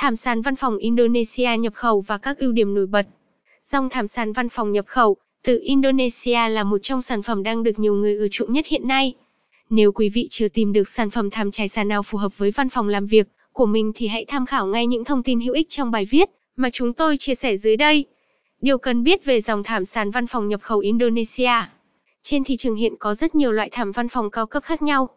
Thảm sàn văn phòng Indonesia nhập khẩu và các ưu điểm nổi bật. Dòng thảm sàn văn phòng nhập khẩu từ Indonesia là một trong sản phẩm đang được nhiều người ưa chuộng nhất hiện nay. Nếu quý vị chưa tìm được sản phẩm thảm trải sàn nào phù hợp với văn phòng làm việc của mình thì hãy tham khảo ngay những thông tin hữu ích trong bài viết mà chúng tôi chia sẻ dưới đây. Điều cần biết về dòng thảm sàn văn phòng nhập khẩu Indonesia. Trên thị trường hiện có rất nhiều loại thảm văn phòng cao cấp khác nhau.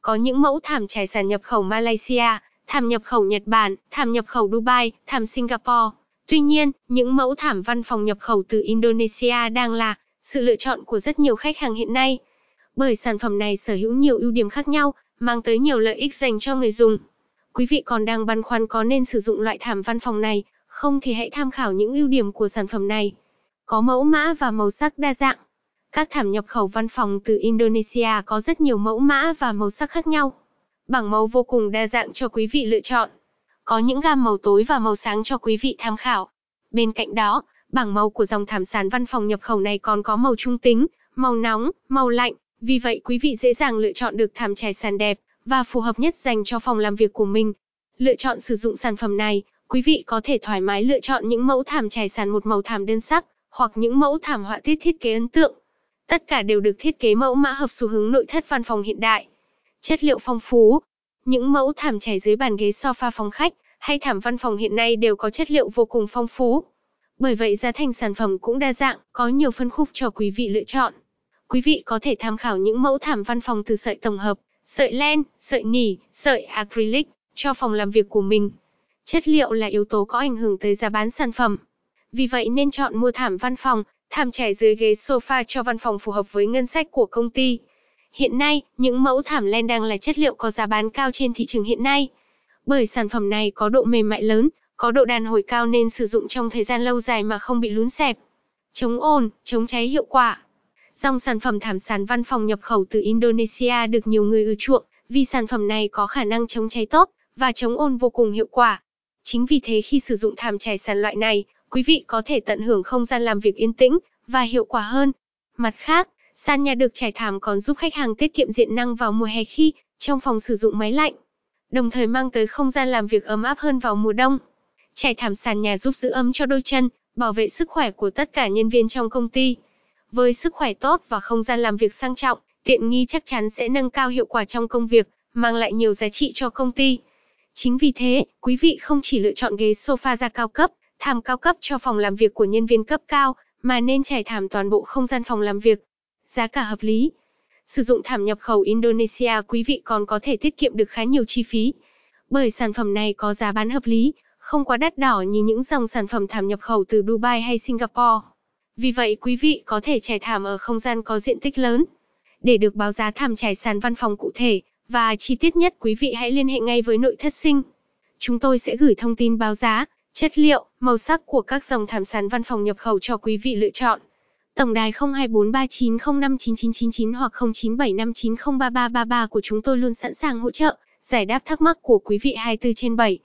Có những mẫu thảm trải sàn nhập khẩu Malaysia, thảm nhập khẩu Nhật Bản, thảm nhập khẩu Dubai, thảm Singapore. Tuy nhiên, những mẫu thảm văn phòng nhập khẩu từ Indonesia đang là sự lựa chọn của rất nhiều khách hàng hiện nay. Bởi sản phẩm này sở hữu nhiều ưu điểm khác nhau, mang tới nhiều lợi ích dành cho người dùng. Quý vị còn đang băn khoăn có nên sử dụng loại thảm văn phòng này, không thì hãy tham khảo những ưu điểm của sản phẩm này. Có mẫu mã và màu sắc đa dạng. Các thảm nhập khẩu văn phòng từ Indonesia có rất nhiều mẫu mã và màu sắc khác nhau. Bảng màu vô cùng đa dạng cho quý vị lựa chọn. Có những gam màu tối và màu sáng cho quý vị tham khảo. Bên cạnh đó, bảng màu của dòng thảm sàn văn phòng nhập khẩu này còn có màu trung tính, màu nóng, màu lạnh. Vì vậy quý vị dễ dàng lựa chọn được thảm trải sàn đẹp và phù hợp nhất dành cho phòng làm việc của mình. Lựa chọn sử dụng sản phẩm này, quý vị có thể thoải mái lựa chọn những mẫu thảm trải sàn một màu thảm đơn sắc, hoặc những mẫu thảm họa tiết thiết kế ấn tượng. Tất cả đều được thiết kế mẫu mã hợp xu hướng nội thất văn phòng hiện đại. Chất liệu phong phú. Những mẫu thảm trải dưới bàn ghế sofa phòng khách hay thảm văn phòng hiện nay đều có chất liệu vô cùng phong phú. Bởi vậy giá thành sản phẩm cũng đa dạng, có nhiều phân khúc cho quý vị lựa chọn. Quý vị có thể tham khảo những mẫu thảm văn phòng từ sợi tổng hợp, sợi len, sợi nỉ, sợi acrylic cho phòng làm việc của mình. Chất liệu là yếu tố có ảnh hưởng tới giá bán sản phẩm. Vì vậy nên chọn mua thảm văn phòng, thảm trải dưới ghế sofa cho văn phòng phù hợp với ngân sách của công ty. Hiện nay, những mẫu thảm len đang là chất liệu có giá bán cao trên thị trường hiện nay. Bởi sản phẩm này có độ mềm mại lớn, có độ đàn hồi cao nên sử dụng trong thời gian lâu dài mà không bị lún xẹp. Chống ồn, chống cháy hiệu quả. Dòng sản phẩm thảm sàn văn phòng nhập khẩu từ Indonesia được nhiều người ưa chuộng, vì sản phẩm này có khả năng chống cháy tốt và chống ồn vô cùng hiệu quả. Chính vì thế khi sử dụng thảm trải sàn loại này, quý vị có thể tận hưởng không gian làm việc yên tĩnh và hiệu quả hơn. Mặt khác, sàn nhà được trải thảm còn giúp khách hàng tiết kiệm diện năng vào mùa hè khi trong phòng sử dụng máy lạnh, đồng thời mang tới không gian làm việc ấm áp hơn vào mùa đông. Trải thảm sàn nhà giúp giữ ấm cho đôi chân, bảo vệ sức khỏe của tất cả nhân viên trong công ty. Với sức khỏe tốt và không gian làm việc sang trọng, tiện nghi chắc chắn sẽ nâng cao hiệu quả trong công việc, mang lại nhiều giá trị cho công ty. Chính vì thế, quý vị không chỉ lựa chọn ghế sofa da cao cấp, thảm cao cấp cho phòng làm việc của nhân viên cấp cao, mà nên trải thảm toàn bộ không gian phòng làm việc. Giá cả hợp lý. Sử dụng thảm nhập khẩu Indonesia quý vị còn có thể tiết kiệm được khá nhiều chi phí. Bởi sản phẩm này có giá bán hợp lý, không quá đắt đỏ như những dòng sản phẩm thảm nhập khẩu từ Dubai hay Singapore. Vì vậy quý vị có thể trải thảm ở không gian có diện tích lớn. Để được báo giá thảm trải sàn văn phòng cụ thể và chi tiết nhất quý vị hãy liên hệ ngay với nội thất sinh. Chúng tôi sẽ gửi thông tin báo giá, chất liệu, màu sắc của các dòng thảm sàn văn phòng nhập khẩu cho quý vị lựa chọn. Tổng đài 0243905999 hoặc 0975903333 của chúng tôi luôn sẵn sàng hỗ trợ, giải đáp thắc mắc của quý vị 24 trên 7.